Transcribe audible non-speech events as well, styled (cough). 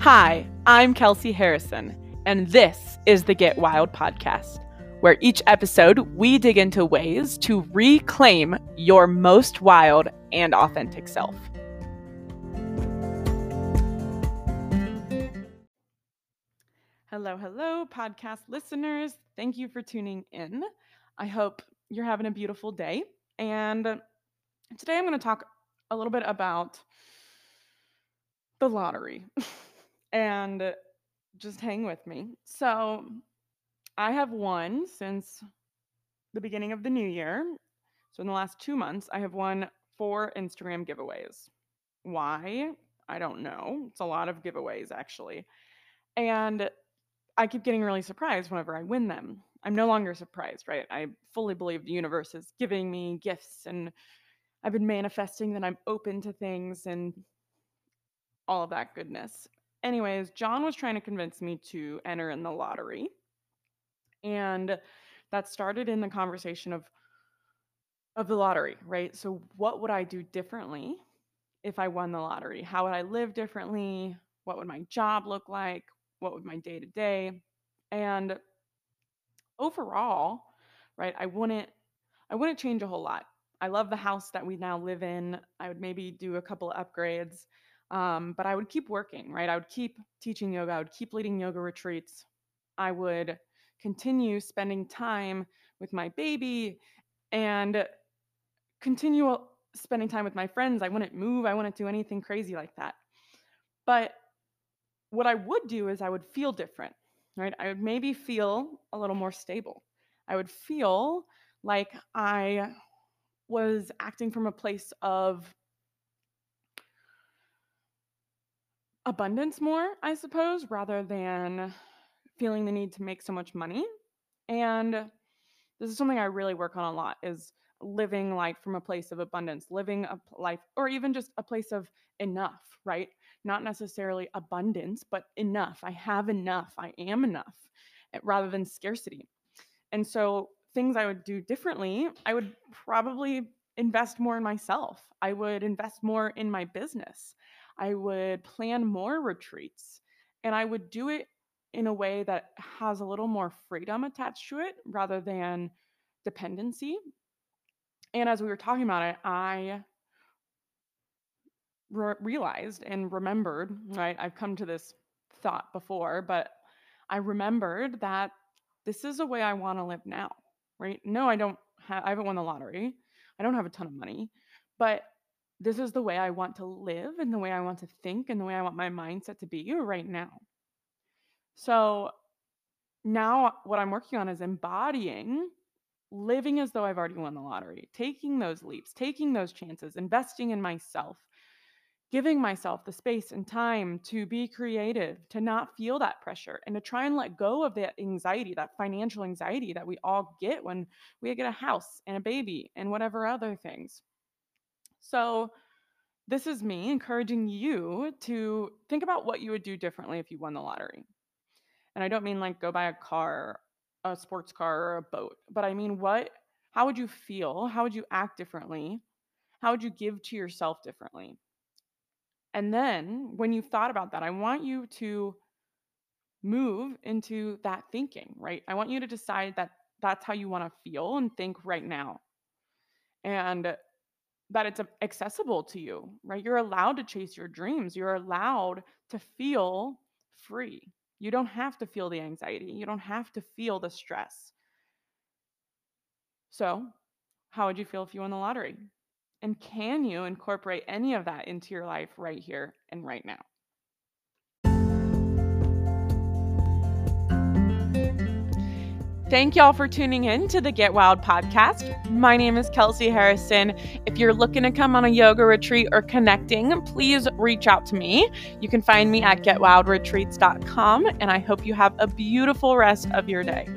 Hi, I'm Kelsey Harrison, and this is the Get Wild podcast, where each episode we dig into ways to reclaim your most wild and authentic self. Hello, hello, podcast listeners. Thank you for tuning in. I hope you're having a beautiful day. And today I'm going to talk a little bit about the lottery. (laughs) and just hang with me. So, I have won since the beginning of the new year. So, in the last two months, I have won four Instagram giveaways. Why? I don't know. It's a lot of giveaways, actually. And I keep getting really surprised whenever I win them. I'm no longer surprised, right? I fully believe the universe is giving me gifts and I've been manifesting that I'm open to things and all of that goodness. Anyways, John was trying to convince me to enter in the lottery. And that started in the conversation of of the lottery, right? So what would I do differently if I won the lottery? How would I live differently? What would my job look like? What would my day to day? And overall, right, I wouldn't I wouldn't change a whole lot. I love the house that we now live in. I would maybe do a couple of upgrades. Um, but I would keep working, right? I would keep teaching yoga. I would keep leading yoga retreats. I would continue spending time with my baby and continue spending time with my friends. I wouldn't move. I wouldn't do anything crazy like that. But what I would do is I would feel different, right? I would maybe feel a little more stable. I would feel like I was acting from a place of abundance more, I suppose, rather than feeling the need to make so much money. And this is something I really work on a lot is living life from a place of abundance, living a life or even just a place of enough, right? Not necessarily abundance, but enough. I have enough. I am enough eh, rather than scarcity. And so things I would do differently, I would probably invest more in myself. I would invest more in my business. I would plan more retreats and I would do it in a way that has a little more freedom attached to it rather than dependency. And as we were talking about it, I re- realized and remembered, right? I've come to this thought before, but I remembered that this is a way I want to live now, right? No, I don't have, I haven't won the lottery. I don't have a ton of money, but this is the way I want to live and the way I want to think and the way I want my mindset to be right now. So now what I'm working on is embodying living as though I've already won the lottery, taking those leaps, taking those chances, investing in myself, giving myself the space and time to be creative, to not feel that pressure, and to try and let go of that anxiety, that financial anxiety that we all get when we get a house and a baby and whatever other things. So, this is me encouraging you to think about what you would do differently if you won the lottery. And I don't mean like go buy a car, a sports car, or a boat, but I mean, what, how would you feel? How would you act differently? How would you give to yourself differently? And then when you've thought about that, I want you to move into that thinking, right? I want you to decide that that's how you want to feel and think right now. And that it's accessible to you, right? You're allowed to chase your dreams. You're allowed to feel free. You don't have to feel the anxiety. You don't have to feel the stress. So, how would you feel if you won the lottery? And can you incorporate any of that into your life right here and right now? Thank y'all for tuning in to the Get Wild podcast. My name is Kelsey Harrison. If you're looking to come on a yoga retreat or connecting, please reach out to me. You can find me at getwildretreats.com, and I hope you have a beautiful rest of your day.